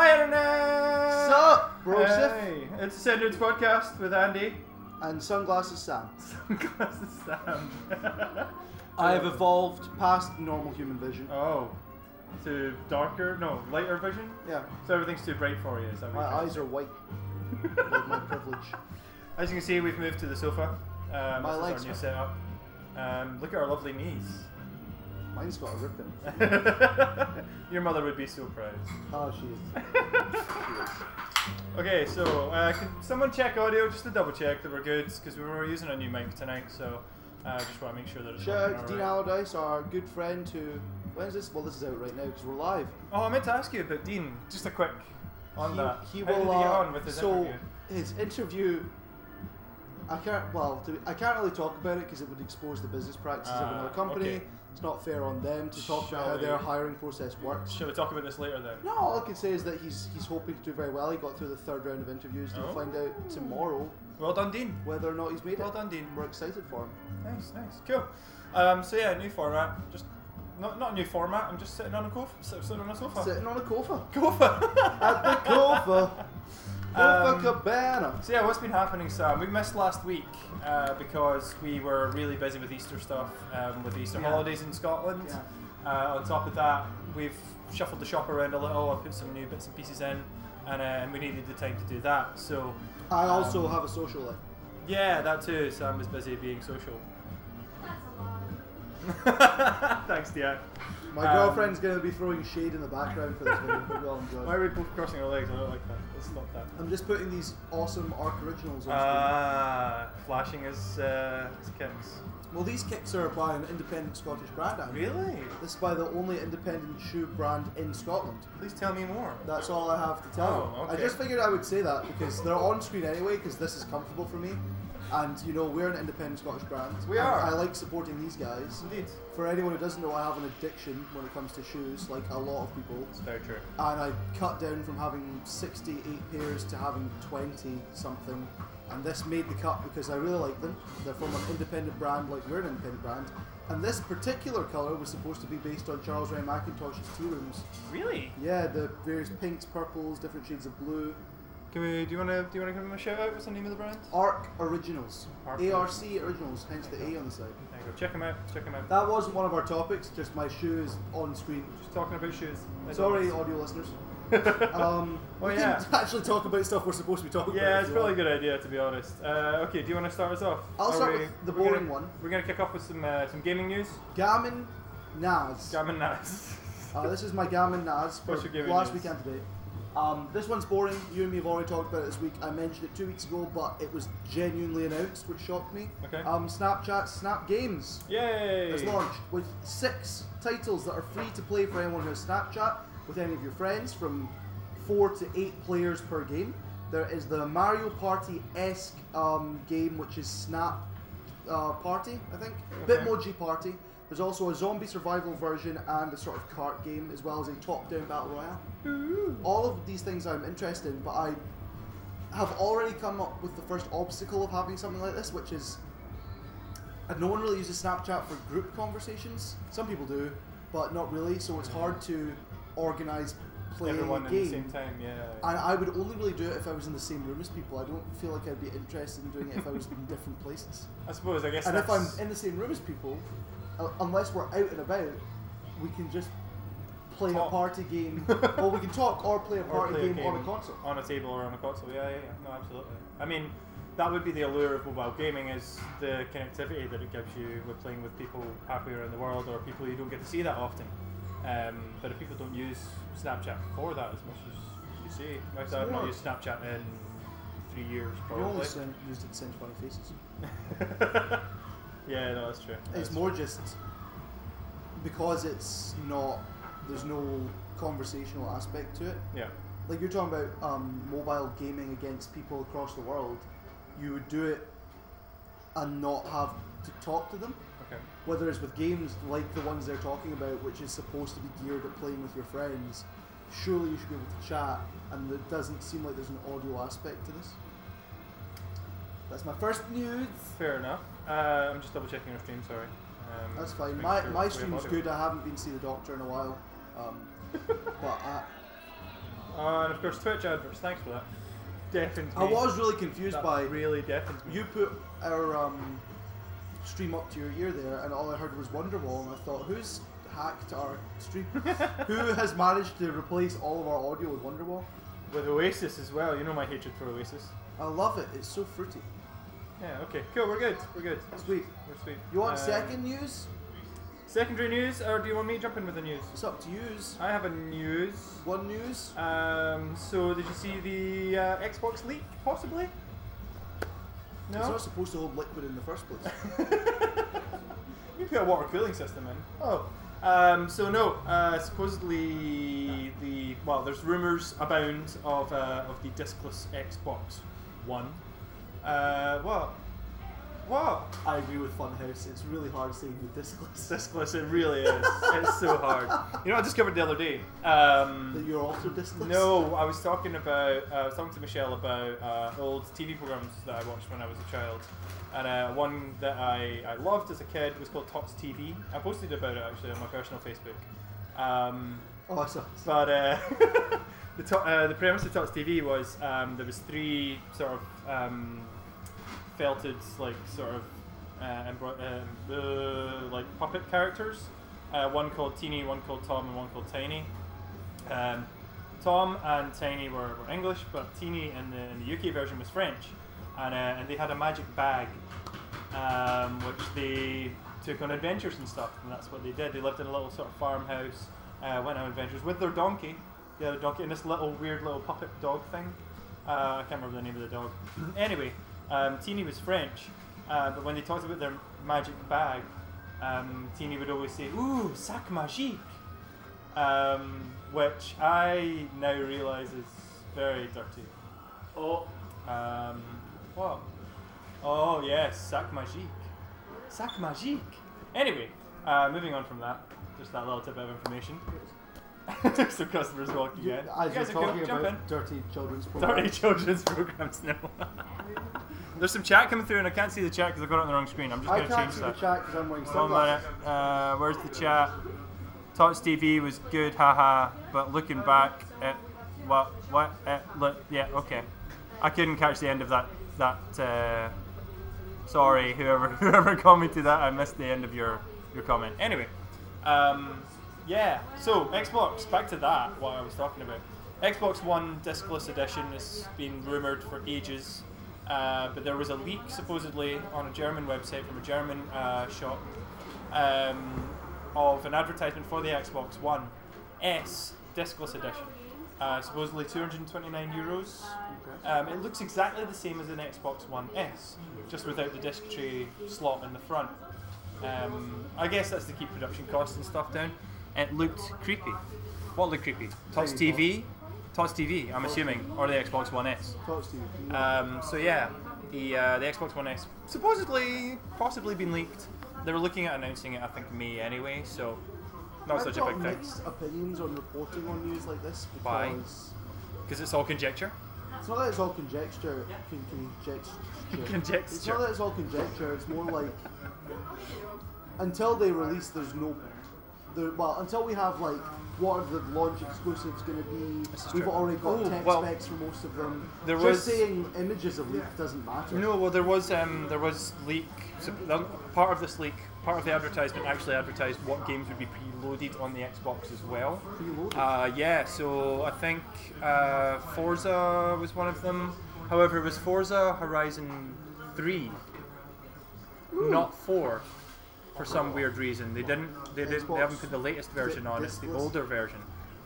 Hi, Internet! Sup, bro? Hey, it's the Noods Podcast with Andy. And sunglasses Sam. Sunglasses Sam. I have evolved past normal human vision. oh, to darker, no, lighter vision? Yeah, So everything's too bright for you, is that my you're eyes are white. like my privilege. As you can see, we've moved to the sofa. Um, My this legs is our new are- setup. Um, look at our lovely knees. Mine's got a rip in it. Your mother would be so proud. Oh, she is. She is. Okay, so uh, can someone check audio just to double check that we're good because we were using a new mic tonight, so I uh, just want to make sure that it's Shout out to Dean. Allardyce, our good friend who. When's this? Well, this is out right now because we're live. Oh, I meant to ask you about Dean. Just a quick on he, that. he How will. did he get uh, on with his so interview? his interview. I can't. Well, to, I can't really talk about it because it would expose the business practices of Ah, another company. okay. It's not fair on them to talk about Shall how their hiring process works. Shall we talk about this later then? No, all I can say is that he's he's hoping to do very well. He got through the third round of interviews. We'll Oh. find out tomorrow Well done, Dean. whether or not he's made Well it. done, Dean. We're excited for him. Nice, nice, cool. Um, so yeah, new format. Just not not a new format. I'm just sitting on a sofa. Sitting on a sofa. Sitting on a kofa Kofa. at the kofa. Kofa Um, Cabana. So yeah, what's been happening, Sam? We missed last week uh, because we were really busy with Easter stuff, um, with Easter Yeah. holidays in Scotland. Yeah. Uh, on top of that, we've shuffled the shop around a little. I put some new bits and pieces in, and, uh, we needed the time to do that. So I also Um, have a social life. yeah, that too. Sam was busy being social. That's a lot. Thanks, Diane. My um, girlfriend's going to be throwing shade in the background for this video, but we'll enjoy. Why are we both crossing our legs? I don't like that. Let's stop that. I'm just putting these awesome Arc Originals on Ah, flashing his, uh, his kicks. Well, these kicks are by an independent Scottish brand. Andy. Really? This is by the only independent shoe brand in Scotland. Please tell me more. That's all I have to tell Oh, you. I just figured I would say that because they're on screen anyway because this is comfortable for me. And you know, we're an independent Scottish brand. We are. I like supporting these guys. Indeed. For anyone who doesn't know, I have an addiction when it comes to shoes, like a lot of people. It's very true. And I cut down from having 68 pairs to having 20 something. And this made the cut because I really like them. They're from an independent brand, like we're an independent brand. And this particular colour was supposed to be based on Charles Rennie Mackintosh's tea rooms. Really? Yeah, the various pinks, purples, different shades of blue. Can we? Do you want to? Do you want to give him a shout out? What's the name of the brand? Arc Originals. Arc ARC Originals, hence the A on the side. There you go. Check them out. Check them out. That wasn't one of our topics, just my shoes on screen. Just talking about shoes. As Sorry, audio listeners. Um, Oh, we yeah. can actually talk about stuff we're supposed to be talking about. yeah, it's probably a good idea to be honest. Uh, okay, do you want to start us off? I'll Are start we- with the we're gonna- boring one. We're gonna kick off with some uh, some gaming news. Gammon Naz. Gammon Nas. Uh, this is my Gammon Naz for What's your gaming last news? weekend today. Um, this one's boring. You and me have already talked about it this week. I mentioned it two weeks ago, but it was genuinely announced, which shocked me. Okay. Um, Snapchat Snap Games Yay! has launched with six titles that are free to play for anyone who has Snapchat with any of your friends, from four to eight players per game. There is the Mario Party esque um, game, which is Snap uh, Party, I think. Okay. Bitmoji Party. There's also a zombie survival version and a sort of cart game, as well as a top down battle royale. All of these things I'm interested in, but I have already come up with the first obstacle of having something like this, which is no one really uses Snapchat for group conversations. Some people do, but not really. So it's hard to organize playing Everyone a at game. the same time. Yeah. And I would only really do it if I was in the same room as people. I don't feel like I'd be interested in doing it if I was in different places. I suppose. I guess. And if I'm in the same room as people, unless we're out and about, we can just play Talk. a party game. well, we can talk or play a party play a game, on a console. on a table or on a console. Yeah, yeah, yeah. No, absolutely. I mean, that would be the allure of mobile gaming is the connectivity that it gives you with playing with people halfway around the world or people you don't get to see that often. Um, but if people don't use Snapchat for that as much as you see, like I've not used Snapchat in three years We only probably. send, used it to send funny faces. yeah, no, that's true. It's That's more just because it's not. There's no conversational aspect to it. Yeah. Like you're talking about um, mobile gaming against people across the world, you would do it and not have to talk to them. Okay. Whether it's with games like the ones they're talking about, which is supposed to be geared at playing with your friends, surely you should be able to chat, and it doesn't seem like there's an audio aspect to this. That's my first news. Fair enough. Uh, I'm just double checking your stream. Sorry. Um, That's fine. My sure my stream's good. I haven't been to see the doctor in a while, um, but I, Uh, and of course, Twitch adverts. Thanks for that. Deafens me. I was really confused That by really deafens me. you put our um, stream up to your ear there, and all I heard was Wonderwall, and I thought, who's hacked our stream? Who has managed to replace all of our audio with Wonderwall? with Oasis as well. You know my hatred for Oasis. I love it. It's so fruity. Yeah. Okay. Cool. We're good. We're good. Sweet. We're sweet. You want Um, second news? secondary news, or do you want me to jump in with the news? It's up to use. I have a news. One news. Um, so did you see the uh, Xbox leak? Possibly. No? It's not supposed to hold liquid in the first place. you put a water cooling system in. Oh. Um, so no. Uh, supposedly the well, there's rumors abound of uh, of the discless Xbox One. Uh, what? What? I agree with Funhouse. It's really hard seeing the discless. Discless. It really is. it's so hard. You know, what I discovered the other day. Um, That you're also discless. No, I was talking about. Uh, I was talking to Michelle about uh, old TV programs that I watched when I was a child, and uh, one that I, I loved as a kid was called Tots TV. I posted about it actually on my personal Facebook. Um, Awesome. but uh, the to- uh, the premise of Tots TV was um, there was three sort of um, felted like sort of uh, embro- uh, like puppet characters. Uh, one called Teeny, one called Tom, and one called Tiny. Um, Tom and Tiny were, were English, but Teeny in the, in the UK version was French, and uh, and they had a magic bag, um, which they took on adventures and stuff, and that's what they did. They lived in a little sort of farmhouse, uh, went on adventures with their donkey. They had a donkey and this little weird little puppet dog thing. Uh, I can't remember the name of the dog. anyway, um, Teeny was French, uh, but when they talked about their magic bag, um, Teeny would always say, "Ooh, sac magique," um, which I now realise is very dirty. Oh, Um, what? Oh yes, sac magique. Sac magique. Anyway, uh, moving on from that, just that little tidbit of information. There's some customers walking you, in. as You you're guys are cool, talking jump about in. dirty children's programs. Dirty programs. children's programs now. There's some chat coming through, and I can't see the chat because I got it on the wrong screen. I'm just I going to can't change see the that. chat because I'm wearing One minute. Uh, where's the chat? Tots TV was good, haha. But looking back, it what what it look yeah okay. I couldn't catch the end of that that. Uh, sorry, whoever whoever commented that, I missed the end of your your comment. Anyway, um, yeah. So Xbox, back to that. What I was talking about. Xbox One discless edition has been rumored for ages. Uh, but there was a leak supposedly on a German website from a German uh, shop um, of an advertisement for the Xbox One S discless edition. Uh, supposedly 229 euros. Um, it looks exactly the same as an Xbox One S, just without the disc tray slot in the front. Um, I guess that's to keep production costs and stuff down. It looked creepy. What looked creepy? Tiny TV? Tots TV, I'm assuming, or the Xbox One S. Talk to you. Um, so yeah, the uh, the Xbox One S supposedly possibly been leaked. They were looking at announcing it, I think May anyway. So not I've such a big thing mixed opinions on reporting on news like this because because it's all conjecture. it's not that it's all conjecture. Con- conjecture. It's not that it's all conjecture. It's more like until they release, there's no. There, well, until we have like what are the launch exclusives going to be? We've true. already got Oh, tech well, specs for most of them. there Just was- saying images of leaked doesn't matter. No, well there was um, there was leak. So part of this leak, part of the advertisement actually advertised what games would be preloaded on the Xbox as well. Preloaded. Uh, yeah, so I think uh, Forza was one of them. However, it was Forza Horizon 3, not 4, for some weird reason. They didn't. They, did, they haven't put the latest version on. It's the older version.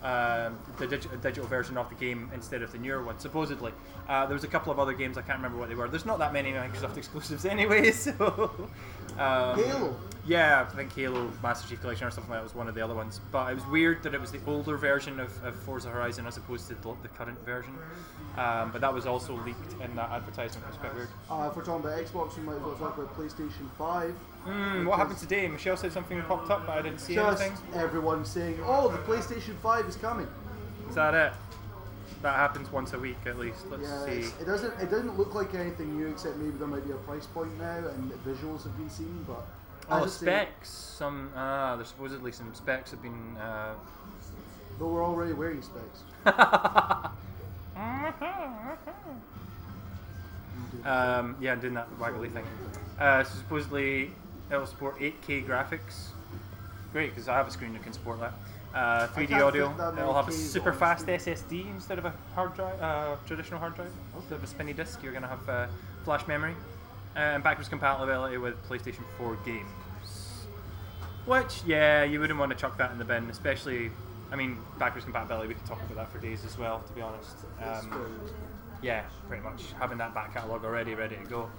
Um, the dig- digital version of the game instead of the newer one, supposedly. Uh, there was a couple of other games I can't remember what they were. There's not that many Microsoft exclusives anyway, so. Um, Halo. yeah, I think Halo Master Chief Collection or something like that was one of the other ones. But it was weird that it was the older version of, of Forza Horizon as opposed to the, the current version. Um, but that was also leaked in that advertisement. It was quite weird. Uh, if we're talking about Xbox, we might as well talk about PlayStation 5. Hmm, what happened today? Michelle said something popped up, but I didn't see Just anything. everyone saying, "Oh, the PlayStation 5 is coming." Is that it? That happens once a week at least. Let's Yeah, see. it doesn't. It doesn't look like anything new, except maybe there might be a price point now and visuals have been seen. But Oh, I say, specs. Some ah, there's supposedly some specs have been uh, But we're already wearing specs. um, yeah, I'm doing that waggly thing. Uh, so supposedly it'll support 8K graphics. Great, because I have a screen that can support that. Uh, 3D audio. It'll have a super fast. SSD instead of a hard drive, uh, traditional hard drive. Instead of a spinny disk, you're going to have uh, flash memory and backwards compatibility with PlayStation 4 games. Which, yeah, you wouldn't want to chuck that in the bin, especially. I mean, backwards compatibility. We could talk about that for days as well. To be honest. Um, yeah, pretty much having that back catalogue already ready to go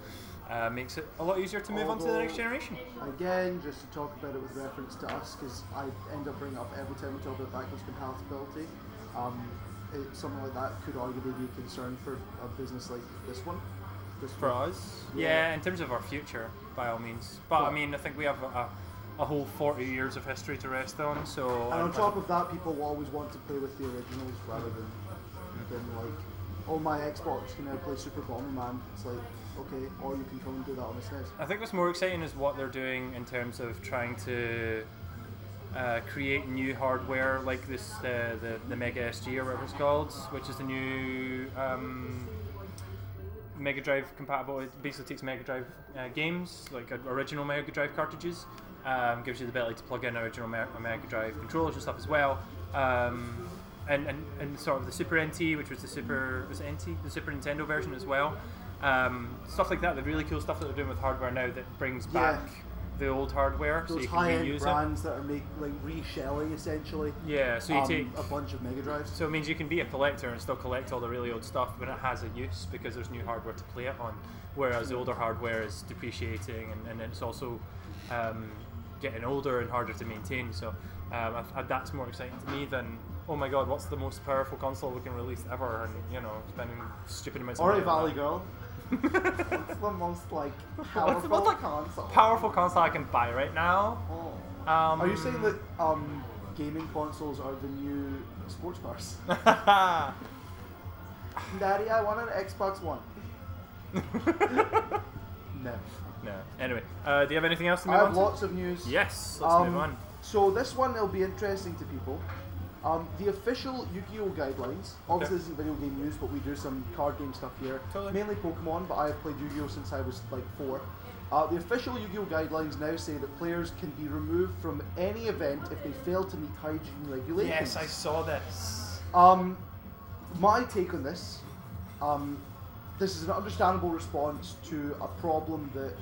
uh, makes it a lot easier to move on to the next generation. Again, just to talk about it with reference to us, because I end up bringing up every time we talk about backwards compatibility. Um, it, something like that could arguably be a concern for a business like this one. This For one. us, Yeah. yeah. in terms of our future, by all means. But I mean, I think we have a, a whole 40 years of history to rest on. So And on I top of that, people will always want to play with the originals rather than, than like, oh my Xbox can now play Super Bomberman. It's like, okay, or you can come and do that on the SNES. I think what's more exciting is what they're doing in terms of trying to uh, create new hardware like this, uh, the the Mega SG or whatever it's called, which is the new um, Mega Drive compatible. It basically takes Mega Drive uh, games, like uh, original Mega Drive cartridges, um, gives you the ability to plug in original Me- Mega Drive controllers and stuff as well. Um, and, and, and sort of the Super NT, which was the Super was NT, the Super Nintendo version as well. Um, stuff like that, the really cool stuff that they're doing with hardware now that brings Yeah. back the old hardware, so Those you can high-end reuse it. brands that are make like reshelling essentially. Yeah, so you um, take a bunch of Mega Drives. so it means you can be a collector and still collect all the really old stuff, when it has a use because there's new hardware to play it on. Whereas the older hardware is depreciating and, and it's also um, getting older and harder to maintain. So um, I, I, that's more exciting to me than oh my god, what's the most powerful console we can release ever? And you know, spending stupid amounts of Ori money on Valley. Girl. It's the most like powerful what's the console. powerful console I can buy right now. Oh. Um, Are you saying that um, gaming consoles are the new sports cars? Daddy, I want an Xbox One. No. no. Anyway, uh, do you have anything else to I have on to? lots of news. Yes, let's Um, move on. So this one will be interesting to people. Um, the official Yu-Gi-Oh guidelines. Obviously, this isn't video game news, but we do some card game stuff here. Totally. Mainly Pokemon, but I have played Yu-Gi-Oh since I was like four. Uh, the official Yu-Gi-Oh guidelines now say that players can be removed from any event if they fail to meet hygiene regulations. Yes, I saw this. Um, my take on this, um, this is an understandable response to a problem that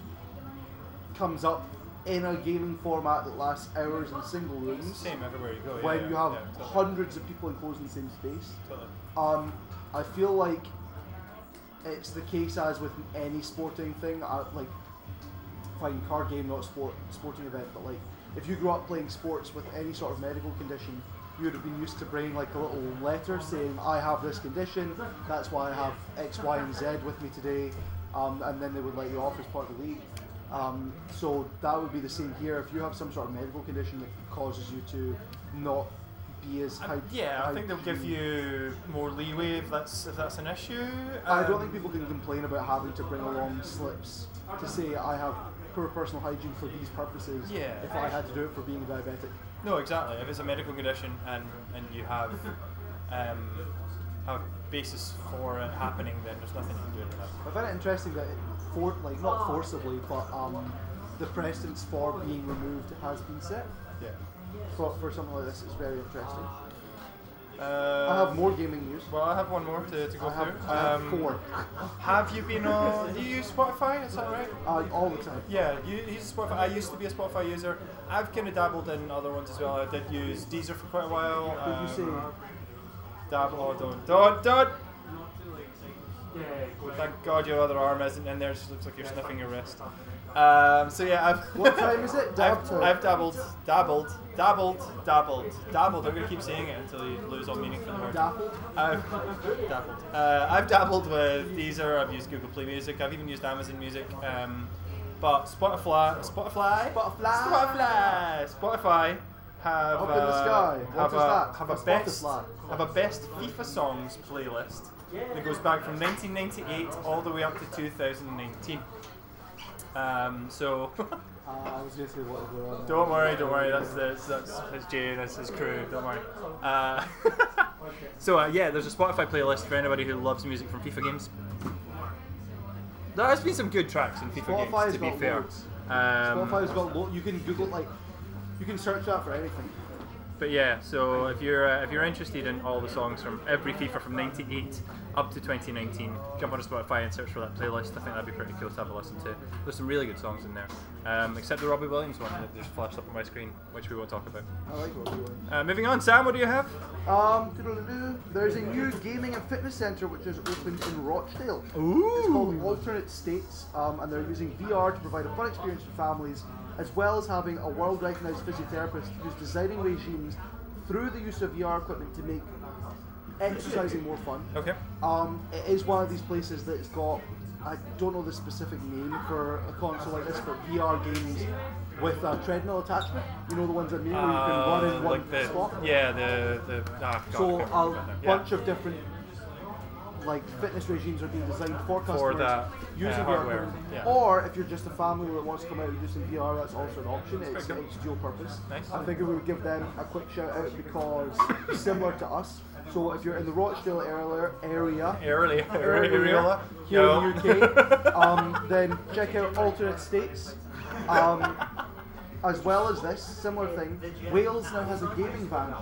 comes up in a gaming format that lasts hours in single rooms Same everywhere you go. yeah, when yeah, you have yeah, totally, hundreds of people enclosed in the same space. totally. Um, I feel like it's the case as with any sporting thing. I, like, fine, card game, not sport, sporting event, but like, if you grew up playing sports with any sort of medical condition, you would have been used to bringing like a little letter saying, "I have this condition. That's why I have X, Y, and Z with me today," um, and then they would let you off as part of the league. Um, so that would be the same here. If you have some sort of medical condition that causes you to not be as Um, high, yeah, I think they'll give you more leeway if that's if that's an issue. I don't Um, think people can complain about having to bring along slips to say I have poor personal hygiene for these purposes. Yeah. If I had to do it for being a diabetic. No, exactly. If it's a medical condition and and you have um, have basis for it happening, then there's nothing you can do about it. I find it interesting that, it for, like not forcibly, but um, the precedence for being removed has been set. Yeah. For, for something like this, it's very interesting. Uh, I have more gaming news. Well, I have one more to, to go I have, through. I have Um, four Have you been on? Do you use Spotify? Is that right? uh, all the time. Yeah, you use Spotify. I used to be a Spotify user. I've kind of dabbled in other ones as well. I did use Deezer for quite a while. Did you say um, Dabble. Oh, don't, don't, don't. Thank God your other arm isn't in there. It just looks like you're sniffing your wrist. Um, so yeah, I've. What time is it? Dab I've. I've dabbled, dabbled, dabbled, dabbled, dabbled. I'm gonna keep saying it until you lose all meaning from the word. Dappled? I've dabbled. Uh, I've dabbled with Deezer. I've used Google Play Music. I've even used Amazon Music. Um, but Spotify, Spotify, Spotify. Spotify, Spotify have Up in the uh, sky. What have is a that? have a A best have a best FIFA songs playlist that goes back from 1998 all the way up to 2019. Um, so Uh, I was going to say what is going on. Don't worry, don't worry. That's the, that's his Jay, that's his crew. Don't worry. Uh, so uh, yeah, there's a Spotify playlist for anybody who loves music from FIFA games. There has been some good tracks in FIFA Spotify's games, to be fair. loads. Um, Spotify's got lo- you can Google like you can search that for anything. But yeah, so if you're uh, if you're interested in all the songs from every FIFA from '98 up to 2019, jump onto Spotify and search for that playlist. I think that'd be pretty cool to have a listen to. There's some really good songs in there, um, except the Robbie Williams one that just flashed up on my screen, which we won't talk about. I like what you're. Uh, moving on, Sam, what do you have? Um, there's a new gaming and fitness centre which is opened in Rochdale. It's called Alternate States, um, and they're using VR to provide a fun experience for families, as well as having a world recognized physiotherapist who's designing regimes through the use of VR equipment to make exercising more fun. Okay. Um, it is one of these places that's got, I don't know the specific name for a console like this, but VR games with a treadmill attachment. You know the ones that mean where you can run in Uh, one like the, spot? Yeah, the the. Ah, God, So a. Yeah. bunch of different like fitness regimes are being designed for customers that, using uh, hardware, yeah. Or if you're just a family that wants to come out and do some VR, that's also an option. It's, it's dual purpose. Nice. I figured we would give them a quick shout out because similar to us. So if you're in the Rochdale area, area Early, early, area here in the UK, um, then check out Alternate States. Um, as well as this, similar thing, Wales now has a gaming van.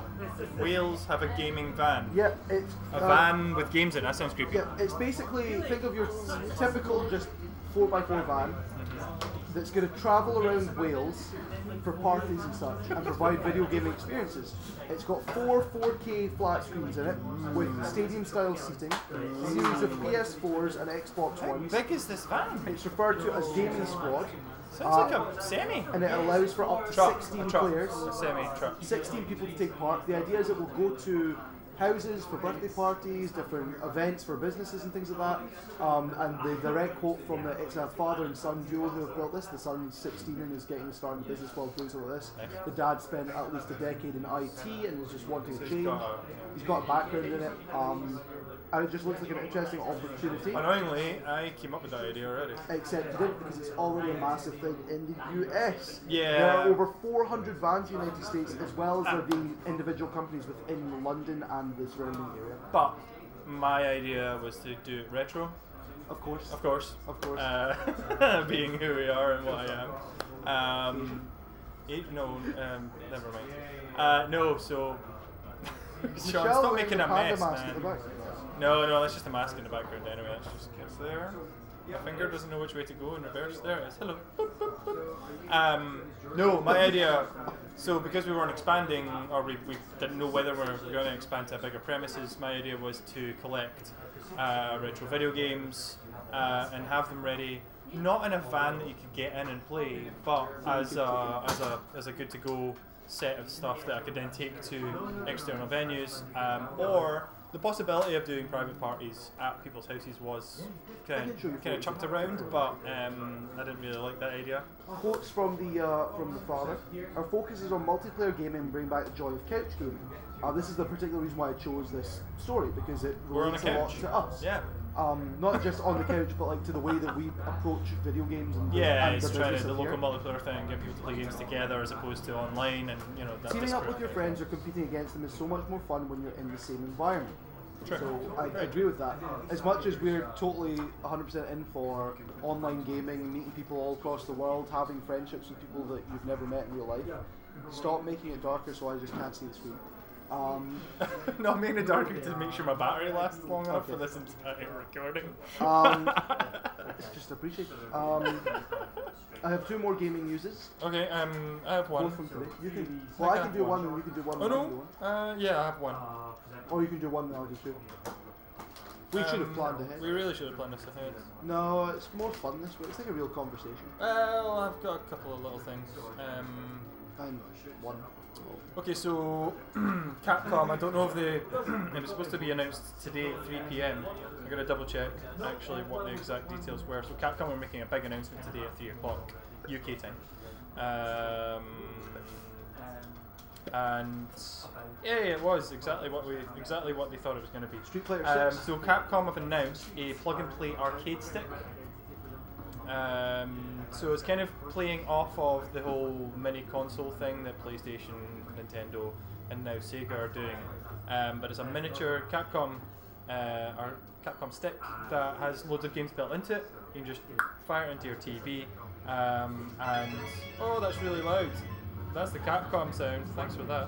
Wales have a gaming van. Yeah, it's A uh, van with games in. That sounds creepy. Yeah, it's basically think of your typical just four x four van that's going to travel around Wales for parties and such and provide video gaming experiences. It's got four 4K flat screens in it with stadium style seating, a series of PS4s and Xbox How Ones. big is this van? It's referred to as Gaming Squad, Sounds Uh, like a semi. and it allows for up to Truck. 16 a truck. players. A semi truck. 16 people to take part. The idea is it will go to houses for birthday parties, different events for businesses and things like that. Um, and the direct quote from the it's a father and son duo who have built this. The son's 16 and is getting a start in the business while doing of this. The dad spent at least a decade in IT and was just wanting to change. He's got a background in it. Um, and it just looks like an interesting opportunity. Annoyingly, I came up with that idea already. Except it didn't because it's already a massive thing in the US. Yeah. There are over 400 vans in the United States, as well as there being individual companies within London and the surrounding area. But my idea was to do it retro, Of course. of course. Of course. Uh, being who we are and what I am. Um, it, no, um, never mind. Uh, no, so. Sean, stop making a mess, mask at the man. No, no, that's just a mask in the background anyway. That's just gets there. My finger doesn't know which way to go in reverse. There it is. Hello. Boop, boop, boop. Um, no, my idea. So because we weren't expanding, or we, we didn't know whether we were going to expand to bigger premises, my idea was to collect uh, retro video games uh, and have them ready. Not in a van that you could get in and play, but as a, as a, as a good to go set of stuff that I could then take to external venues, um, or the possibility of doing private parties at people's houses was kind can show you of, kind of chucked around, but um, I didn't really like that idea. Quotes from the uh, from the father. Our focus is on multiplayer gaming and bring back the joy of couch gaming. Uh, this is the particular reason why I chose this story because it We're a relates a lot to us. Yeah. Um, not just on the couch, but like to the way that we approach video games and Yeah, and it's trying to the local multiplayer thing, get people to play games together as opposed to online, and you know that. Teaming up with your friends or competing against them is so much more fun when you're in the same environment. True. So I, I agree with that. As much as we're totally 100% in for online gaming, meeting people all across the world, having friendships with people that you've never met in real life, stop making it darker so I just can't see the screen. Um, no, I'm making it darker to make sure my battery lasts long enough Okay. for this entire recording. um, it's just appreciated. Um, I have two more gaming uses. okay, um, I have one. Both from today. You can. Well, I can can do one. and you can do one. Oh and I can do no, uh, yeah, I have one. Or you can do one, and I'll do two. We should have Um, planned ahead. We really should have planned this ahead. No, it's more fun this way. It's like a real conversation. Well, I've got a couple of little things. Um, And one. Okay, so Capcom. I don't know if they. it was supposed to be announced today at 3 p.m. I'm gonna double check actually what the exact details were. So Capcom are making a big announcement today at 3 o'clock UK time. Um, and yeah, yeah, it was exactly what we exactly what they thought it was going to be. Street Fighter Um, 6. so Capcom have announced a plug and play arcade stick. Um, so it's kind of playing off of the whole mini console thing that PlayStation, Nintendo, and now Sega are doing. Um, but it's a miniature Capcom uh, or Capcom stick that has loads of games built into it. You can just fire it into your TV, um, and oh, that's really loud. That's the Capcom sound. Thanks for that.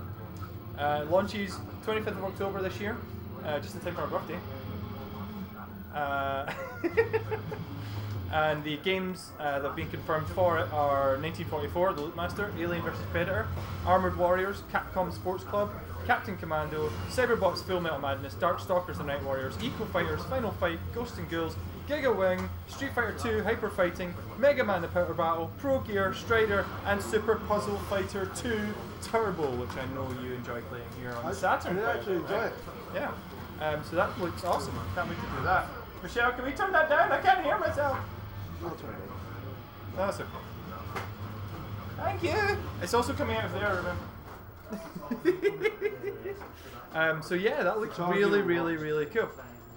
Uh, launches 25th of October this year, uh, just in time for our birthday. And the games uh, that have been confirmed for it are 1944, The Loopmaster, Alien vs Predator, Armored Warriors, Capcom Sports Club, Captain Commando, Cyberbots Full Metal Madness, Darkstalkers The Night Warriors, Eco Fighters, Final Fight, Ghosts and Ghouls, Giga Wing, Street Fighter 2, Hyper Fighting, Mega Man The Power Battle, Pro Gear, Strider, and Super Puzzle Fighter 2 Turbo, which I know you enjoy playing here on I- the Saturn. I did quite a actually enjoy right? it. Yeah. Um, so that looks awesome. Can't wait to do that. Michelle, can we turn that down? I can't hear myself. I'll turn it that's okay. Thank you. It's also coming out of there, remember? um, so yeah, that looks really, really, really cool.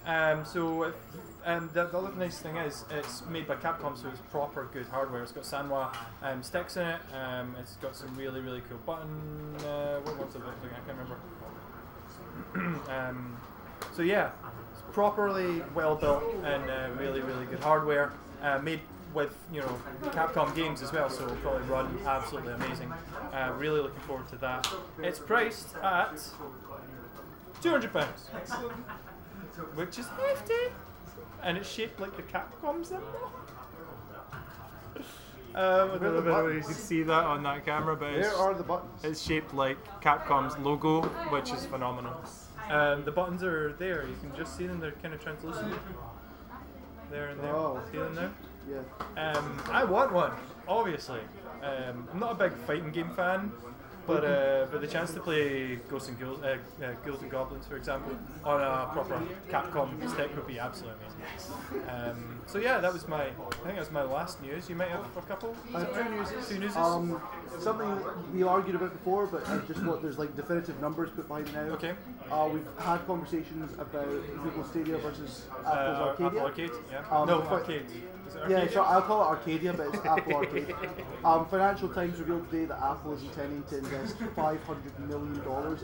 Um, so if, um, the, the other nice thing is it's made by Capcom, so it's proper good hardware. It's got Sanwa um, sticks in it. Um, it's got some really, really cool button. Uh, what was it? I can't remember. so yeah, it's properly well built and uh, really, really good hardware. Uh, made with you know Capcom games as well, so it'll probably run absolutely amazing. Uh, really looking forward to that. It's priced at two hundred pounds, which is hefty, and it's shaped like the Capcom symbol. Um, I don't know if you can see that on that camera, but it's, are the buttons. it's shaped like Capcom's logo, which is phenomenal. Um, the buttons are there. You can just see them. They're kind of translucent. There and there. Oh. See them there? Yeah. Um, I want one, obviously. Um, I'm not a big fighting game fan, but uh, but the chance to play Ghosts and Ghouls, uh, uh, Ghouls and Goblins, for example, on a proper Capcom stick would be absolutely amazing. Um, so yeah, that was my. I think that was my last news. You might have a couple. Have two newses. Two newses? Um, something we argued about before, but I just want there's like definitive numbers put behind now. Okay. Uh, we've had conversations about Google Stadia versus Apple's Uh, Arcadia. Apple Arcade. Yeah. Um, no, Arcade. Yeah, so I'll call it Arcadia, but it's Apple Arcade. Um, Financial Times revealed today that Apple is intending to invest $500 million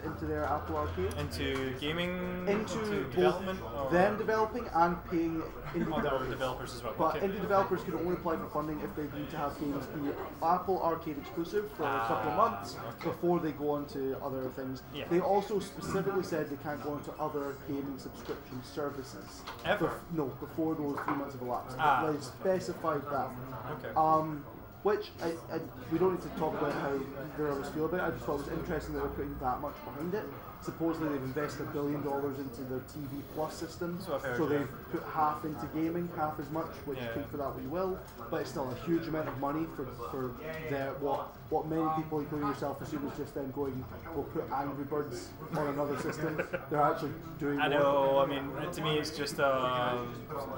into their Apple Arcade. Into gaming. Into both development. or them developing and paying indie other developers. developers as well. But okay. indie developers can only apply for funding if they need to have games be Apple Arcade exclusive for a couple of Ah, months okay. before they go on to other things. Yeah. They also specifically said they can't go into other gaming subscription services. Ever? Bef- no, before those three months have elapsed. Ah. Specified that. Okay. Um, which I, I, we don't need to talk about how their others feel about it. I just thought it was interesting that they're putting that much behind it. Supposedly they've invested a billion dollars into their TV Plus system, That's what I've heard, so yeah. they've put half into gaming, half as much, which Yeah. take for that what you will. But it's still a huge amount of money for for their, what what many people, including yourself, assume is just them going, we'll put Angry Birds on another system. They're actually doing. I know. I mean, to me, it's just a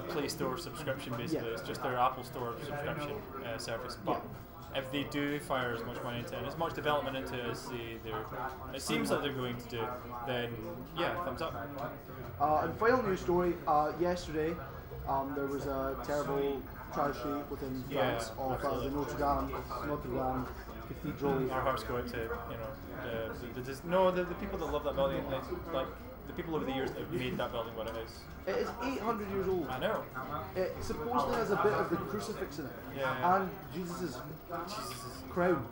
Play Store subscription. Basically, Yeah. it's just their Apple Store subscription uh, service. But if they do fire as much money into it and as much development into it as they, they're, it seems like they're going to do, then yeah, thumbs up. Uh, and final news story. Uh, yesterday, um, there was a terrible tragedy within Yeah, France of uh, the. Notre Dame, Notre Dame Cathedral. Our hearts go out to you know the, the, the, no the, the people that love that building, like, like the people over the years that have made that building what it is. It is 800 years old. I know. It supposedly has a bit of the crucifix in it, Yeah. and Jesus' crown.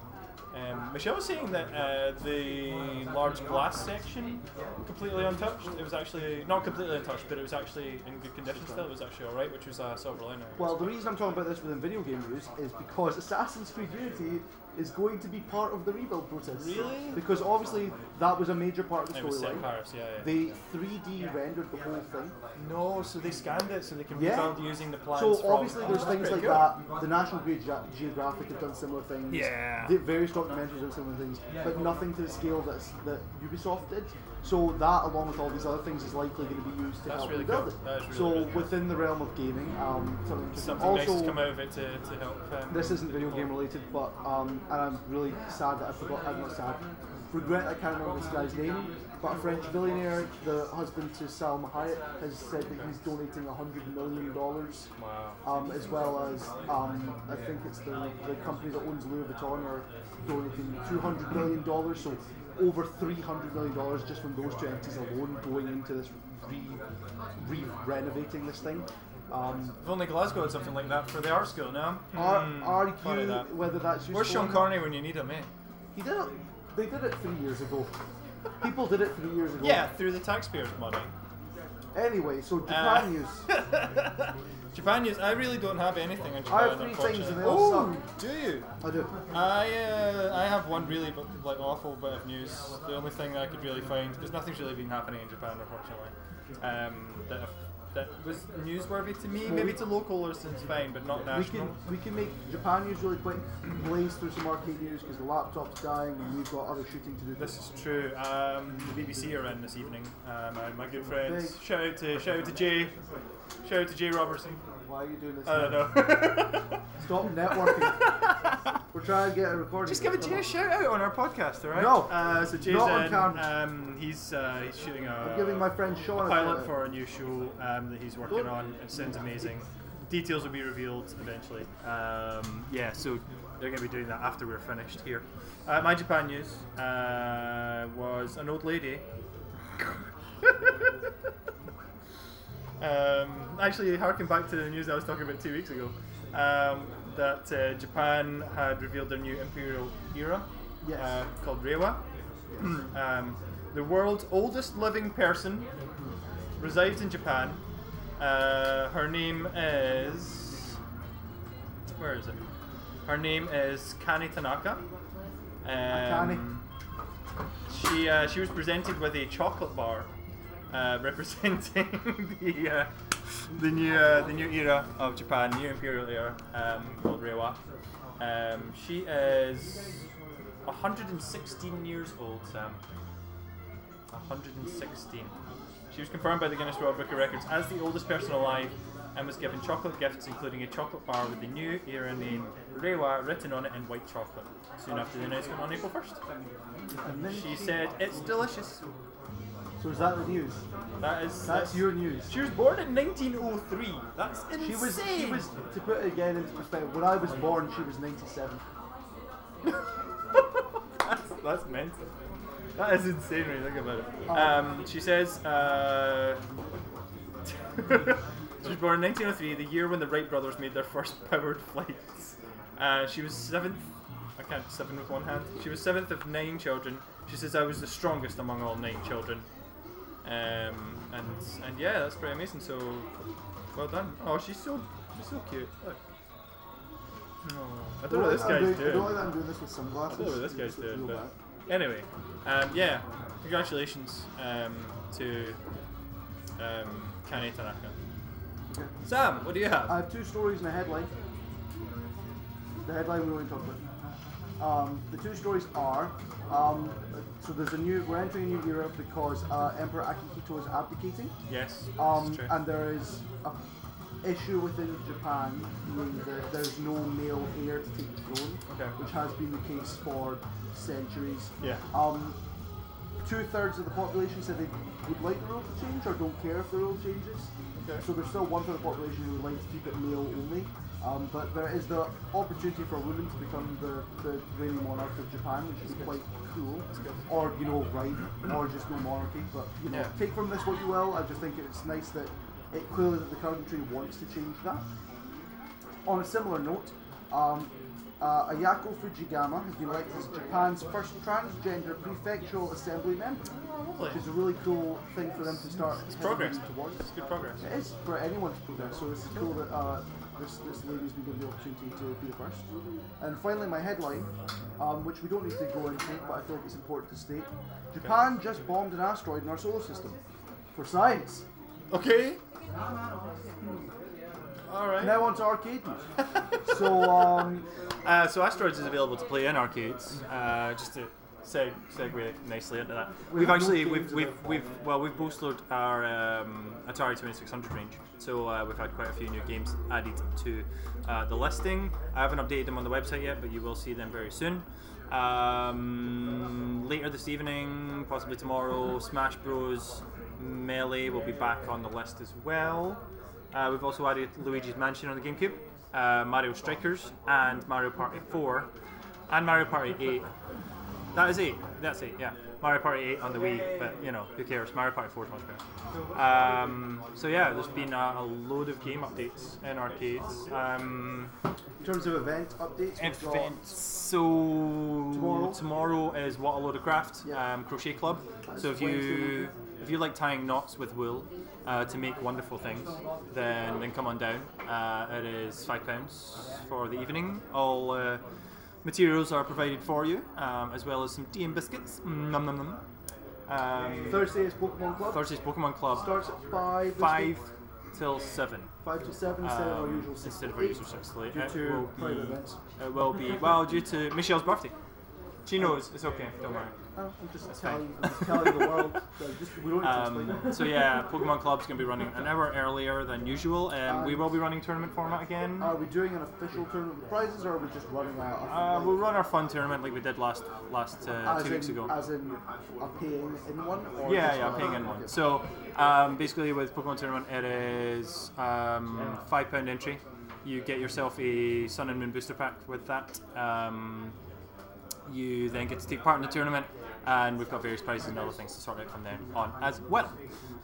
Um, Michelle was saying that uh, the large glass section completely untouched. It was actually not completely untouched, but it was actually in good condition still. It was actually all right, which was a silver lining. Well, the reason I'm talking about this within video game news is because Assassin's Creed Unity is going to be part of the rebuild process. Really? Because obviously that was a major part of the it was set in storyline. Paris, yeah. yeah. They 3D rendered the whole thing. no, so they scanned it so they can Yeah. rebuild using the plans. So from- obviously there's that's things like cool. that. The National Ge- Ge- Geographic have done similar things. Yeah. The various documentaries have done similar things, but nothing to the scale that's, that Ubisoft did. So that, along with all these other things, is likely going to be used to That's help really build cool. it. Really, so really cool. within the realm of gaming, um, something. Something nice also come out of it to, to help. Um, this isn't video game related, but um, and I'm really sad that I forgot. I'm not sad. Regret I can't remember this guy's name. but a French billionaire, the husband to Salma Hayek, has said that he's donating $100 million, Wow. um, as well as um, I think it's the, the company that owns Louis Vuitton are donating $200 million, so over $300 million just from those two entities alone going into this re, re renovating this thing. Um, If only Glasgow had something like that for the art school, no? are, Hmm, argue that. whether that's useful. Where's Sean. Carney when you need him, eh? He did it. They did it three years ago. People did it three years ago. Yeah, through the taxpayers' money. Anyway, so Uh, news. Japan news. I really don't have anything on Japan. I have three things and unfortunately. they all oh, suck. do you? I do. I uh, I have one really b- like awful bit of news. The only thing that I could really find because nothing's really been happening in Japan, unfortunately. Um, that that was newsworthy to me. Maybe to local listeners, fine, but not national. We national. can we can make Japan news really quick. Blaze through some arcade news because the laptop's dying and we've got other shooting to do. This is true. Um, the BBC are in this evening. Um, my, my good friends. Big. Shout out to shout out to Jay. Shout out to Jay Robertson. Why are you doing this? I don't now? know. Stop networking. We're trying to get a recording. Just give a Jay a shout out on our podcast, alright? No. Uh, so Jay's Not on in. camera. Um, he's uh, he's shooting a. I'm giving my friend Sean a pilot for a new show um, that he's working on. It sounds amazing. Details will be revealed eventually. Um, yeah, so they're going to be doing that after we're finished here. Uh, my Japan news uh, was an old lady. Um, actually, harking back to the news I was talking about two weeks ago, um, that uh, Japan had revealed their new imperial era Yes. uh, called Reiwa. um, the world's oldest living person resides in Japan. Uh, her name is. Where is it? Her name is Kane Tanaka. Um, she uh, she was presented with a chocolate bar uh, representing the uh, the new uh, the new era of Japan, new imperial era um, called Reiwa. Um, she is 116 years old, Sam. 116. She was confirmed by the Guinness World Book of Records as the oldest person alive and was given chocolate gifts, including a chocolate bar with the new era name Reiwa written on it in white chocolate. Soon after the announcement on April 1st, she said, "It's delicious." So is that the news? That is That's your news. She was born in 1903. That's insane. She was, she was, to put it again into perspective, when I was born, she was 97. that's, that's mental. That is insane when you think about it. Oh. Um, she says uh, she was born in 1903, the year when the Wright brothers made their first powered flights. Uh, she was seventh. I can't seven with one hand. She was seventh of nine children. She says I was the strongest among all nine children. Um, and and yeah, that's pretty amazing. So well done. Oh, she's so she's so cute. Look. Oh, I don't know what this guy's doing, I don't that I'm doing this with sunglasses. I don't know what this guy's doing, but anyway, um, yeah, congratulations um, to um, Kane Tanaka. Okay. Sam, what do you have? I have two stories and a headline. The headline we only talked about. Um, the two stories are um, so there's a new we're entering a new era because uh, Emperor Akihito is abdicating, yes, um, that's true. and there is a issue within Japan being that there's no male heir to take the throne, Okay. which has been the case for centuries. Yeah. Um, two thirds of the population said they would like the rule to change or don't care if the rule changes. Okay. So there's still one third of the population who would like to keep it male only. Um, but there is the opportunity for women to become the, the reigning monarch of Japan, which is quite cool. Or, you know, right, or just no monarchy. But, you know, Yeah. take from this what you will. I just think it's nice that it clearly that the country wants to change that. On a similar note, um, uh, Ayako Fujigama has been elected as Japan's first transgender prefectural assembly member, Oh, which is a really cool thing for them to start It's progress. towards. It's good progress. It is for anyone to progress, so it's cool that uh, this, this lady's been given the opportunity to be the first. And finally, my headline, um, which we don't need to go into, but I feel like it's important to state Japan just bombed an asteroid in our solar system. For science. Okay. All right. Now on to arcade news. so, um, Uh, so Asteroids is available to play in arcades. Uh, just to seg- segue nicely into that. We We've actually we've we've, we've well we've bolstered our um, Atari 2600 range, so uh, we've had quite a few new games added to uh, the listing. I haven't updated them on the website yet, but you will see them very soon. Um, later this evening, possibly tomorrow, Smash Bros. Melee will be back on the list as well. Uh, we've also added Luigi's Mansion on the GameCube, uh, Mario Strikers, and Mario Party 4, and Mario Party 8. That is 8. That's 8, yeah. Mario Party 8 on the Wii, but you know, who cares? Mario Party 4 is much better. Um, so yeah, there's been a, a load of game updates in arcades. Um, In terms of event updates, events. So Tomorrow? tomorrow is what a load of craft Yeah. um, crochet club. That's so if you if you like tying knots with wool uh, to make wonderful things, then then come on down. Uh, it is five pounds for the evening. All uh, materials are provided for you, um, as well as some tea and biscuits. Mm, Nom nom nom. Um, Thursday is Pokemon Club. Thursday's Pokemon Club. Starts at five. Five till seven. Five to seven instead of our Um, usual six instead of our usual six due It to will private be- events. It will be well due to Michelle's birthday. She knows it's okay. Don't worry. Oh, I'm just That's telling, I'm just telling the world. that just, we don't need to explain Um, it. so yeah, Pokemon Club's going to be running an hour earlier than usual. Um, we will be running tournament format again. Are we doing an official tournament with prizes, or are we just running a Uh, we'll run our fun tournament like we did last last uh, as two in, weeks ago. As in a paying in one? Or Yeah, just yeah, paying in one. okay. So um, basically, with Pokemon Tournament, it is um, five pound entry. You get yourself a Sun and Moon booster pack with that. Um, you then get to take part in the tournament, and we've got various prizes and other things to sort out from then on as well.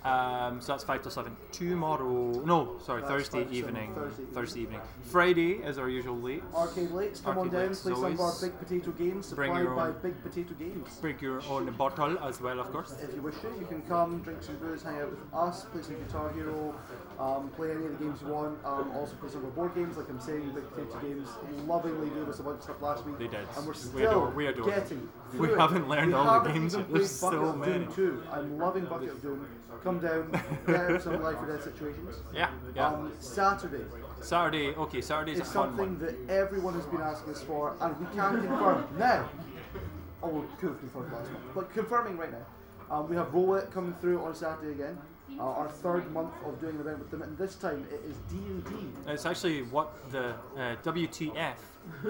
Um, so that's five till seven tomorrow. No, sorry, That's Thursday five till seven, evening. Thursday evening. Thursday evening. Friday is our usual late. Arcade Lakes, come Arcade on down, play some of our. Big Potato games, Bring supplied by. Big Potato Games. Bring your own bottle as well, of course. If you wish to, you can come, drink some booze, hang out with us, play some Guitar Hero, um, play any of the games you want. Um, also play some of our board games, like I'm saying, Big Potato Games lovingly gave us a bunch of stuff last week. They did. And we're We still adore- we adore getting We it. haven't learned We all the haven't games yet. There's so many. Doom 2. I'm loving Bucket of Doom. Come down, get out some Life or Death situations. Yeah, yeah. Um, Saturday Saturday, okay, Saturday's a is fun something one. that everyone has been asking us for, and we can confirm now. Oh, we could have confirmed last month, but confirming right now. Um, we have Roll It coming through on Saturday again. Uh, our third month of doing an event with them, and this time it is D and D. It's actually what the uh, WTF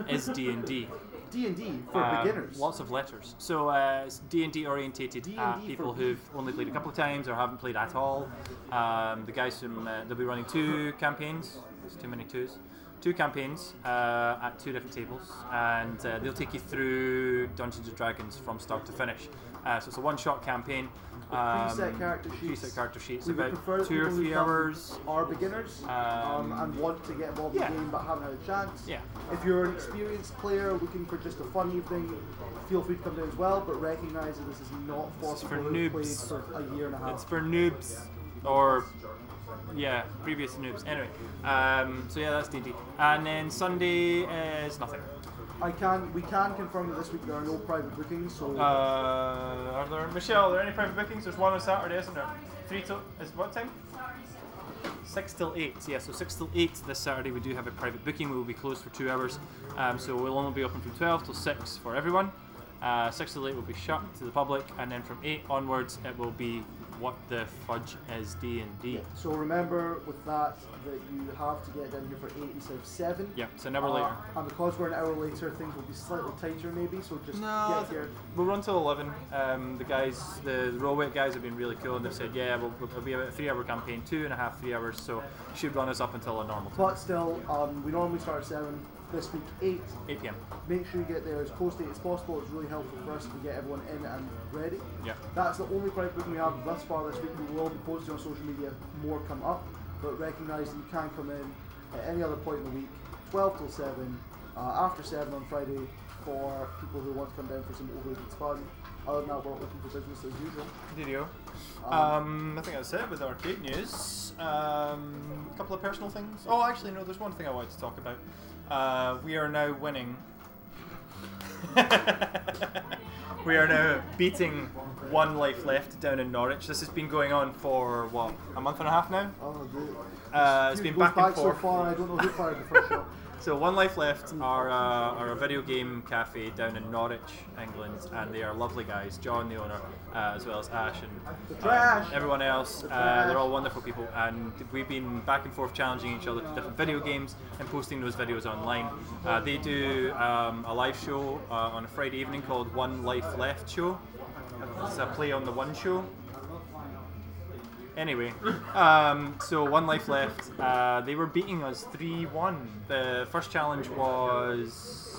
is D and D. D and D for Um, beginners. Lots of letters. So uh, it's D and D orientated D&D at people who've only played a couple of times or haven't played at all. Um, the guys from uh, they'll be running two campaigns. There's too many twos. Two campaigns uh, at two different tables, and uh, they'll take you through Dungeons and Dragons from start to finish. Uh, so it's a one-shot campaign. With preset character sheets. Preset character sheets. We would about prefer two or three hours. Are beginners um, Um, and want to get involved yeah. in the game but haven't had a chance. Yeah. If you're an experienced player looking for just a fun evening, feel free to come down as well. But recognise that this is not people for noobs. for a year and a half. It's for noobs or yeah, previous noobs. Anyway, um, so yeah, that's D&D. And then Sunday is nothing. I can we can confirm that this week there are no private bookings, so Uh, are there Michelle? Are there any private bookings? There's one on Saturday, isn't there? Three till is what time? Six till eight. Yeah, so six till eight this Saturday we do have a private booking. We will be closed for two hours, um, so we'll only be open from twelve till six for everyone. Uh, six till eight will be shut to the public, and then from eight onwards it will be what the fudge is D and D. yeah. So remember with that that you have to get down here for eight instead of seven. Yeah, it's an hour Uh, later. And because we're an hour later, things will be slightly tighter maybe. So just No, get here. we'll run till 11. Um, the guys, the, the Roll It guys have been really cool and they've said, yeah, we'll, it'll be a three hour campaign, two and a half, three hours, so should run us up until a normal time, But still, um, we normally start at seven. This week eight. 8 pm. Make sure you get there as close to eight as possible. It's really helpful for us to get everyone in and ready. Yeah. That's the only private booking we have thus far this week. We will be posting on social media more come up, but recognise that you can come in at any other point in the week, 12 till 7, uh, after 7 on Friday for people who want to come down for some overrated fun. Other than that, we're open for business as usual. Video. Um, Um, I think that's it with arcade news. Um, a couple of personal things. Oh, actually, no, there's one thing I wanted to talk about. Uh, we are now winning. we are now beating one life left down in Norwich. This has been going on for what a month and a half now. Oh, Uh, it's been goes back and so forth. far. I don't know who fired the first shot. So One Life Left are, uh, are a video game cafe down in Norwich, England, and they are lovely guys. John, the owner, uh, as well as Ash and uh, everyone else. Uh, they're all wonderful people, and we've been back and forth challenging each other to different video games and posting those videos online. Uh, they do um, a live show uh, on a Friday evening called One Life Left Show. It's a play on the One Show. Anyway, um, so one life left. Uh, they were beating us 3 1. The first challenge was.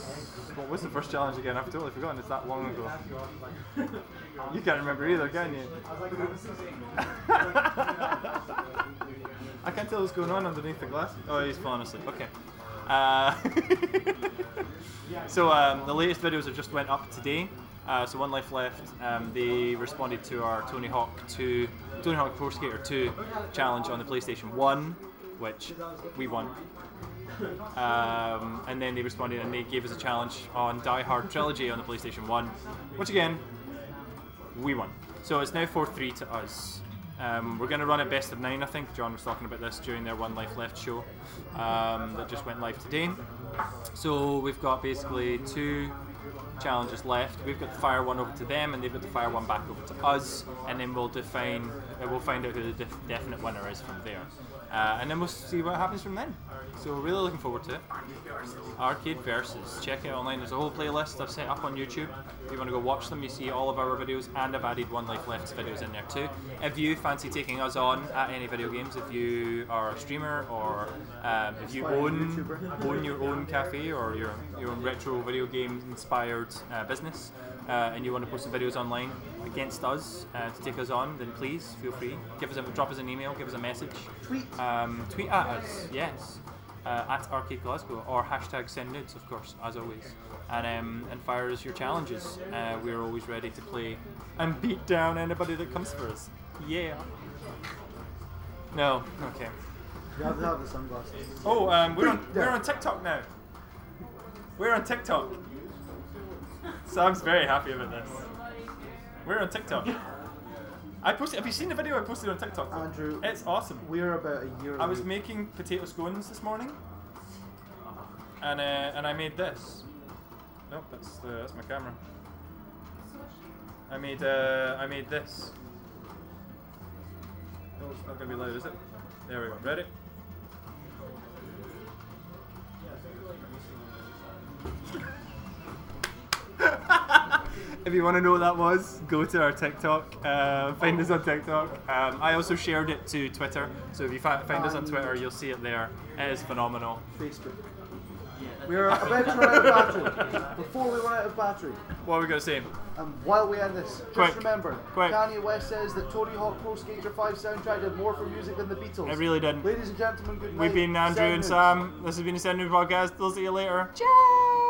What was the first challenge again? I've totally forgotten. It's that long ago. You can't remember either, can you? I can't tell what's going on underneath the glass. Oh, he's falling asleep. Okay. Uh, so um, the latest videos have just went up today. Uh, so one life left. Um, they responded to our Tony Hawk 2, Tony Hawk Pro Skater 2 challenge on the PlayStation 1, which we won. Um, and then they responded and they gave us a challenge on Die Hard Trilogy on the PlayStation 1, which again we won. So it's now 4 3 to us. Um, we're going to run it best of nine, I think. John was talking about this during their One Life Left show um, that just went live today. So we've got basically two challenges left. We've got the fire one over to them, and they've got the fire one back over to us, and then we'll define, uh, we'll find out who the def- definite winner is from there. Uh, and then we'll see what happens from then. So we're really looking forward to it. Arcade Versus. Check it online. There's a whole playlist I've set up on YouTube. If you want to go watch them, you see all of our videos, and I've added One Life Left's videos in there too. If you fancy taking us on at any video games, if you are a streamer or um, if you own own your own cafe or your your own retro video game inspired uh, business, uh, and you want to post some videos online against us uh, to take us on, then please feel free. Give us a drop us an email, give us a message. Tweet. Um, tweet at us, yes, uh, at Arcade Glasgow or hashtag send Noods, of course, as always, and um, and fire us your challenges. Uh, we're always ready to play and beat down anybody that comes for us. Yeah. No. Okay. You have to have the sunglasses. Oh, um, we're on we're on TikTok now. We're on TikTok. Sam's very happy about this. We're on TikTok. I posted. Have you seen the video I posted on TikTok? Androo, It's awesome. we're about a year I was away. making potato scones this morning, and uh, and I made this. Nope, that's the, that's my camera. I made uh, I made this. No, it's not gonna be loud, is it? There we go. Ready? if you want to know what that was, go to our TikTok. Uh, find us on TikTok. Um, I also shared it to Twitter, so if you fi- find us on Twitter, you'll see it there. It is phenomenal. Facebook. We are about to run out of battery. Before we run out of battery, What are we gonna say? and while we end this, just Quick, remember, quick. Kanye West says that Tony Hawk Pro Skater 5 soundtrack did more for music than the Beatles. It really didn't. Ladies and gentlemen, good night. We've been Androo Send and Noods. Sam. This has been a Send New Podcast. We'll see you later. Ciao.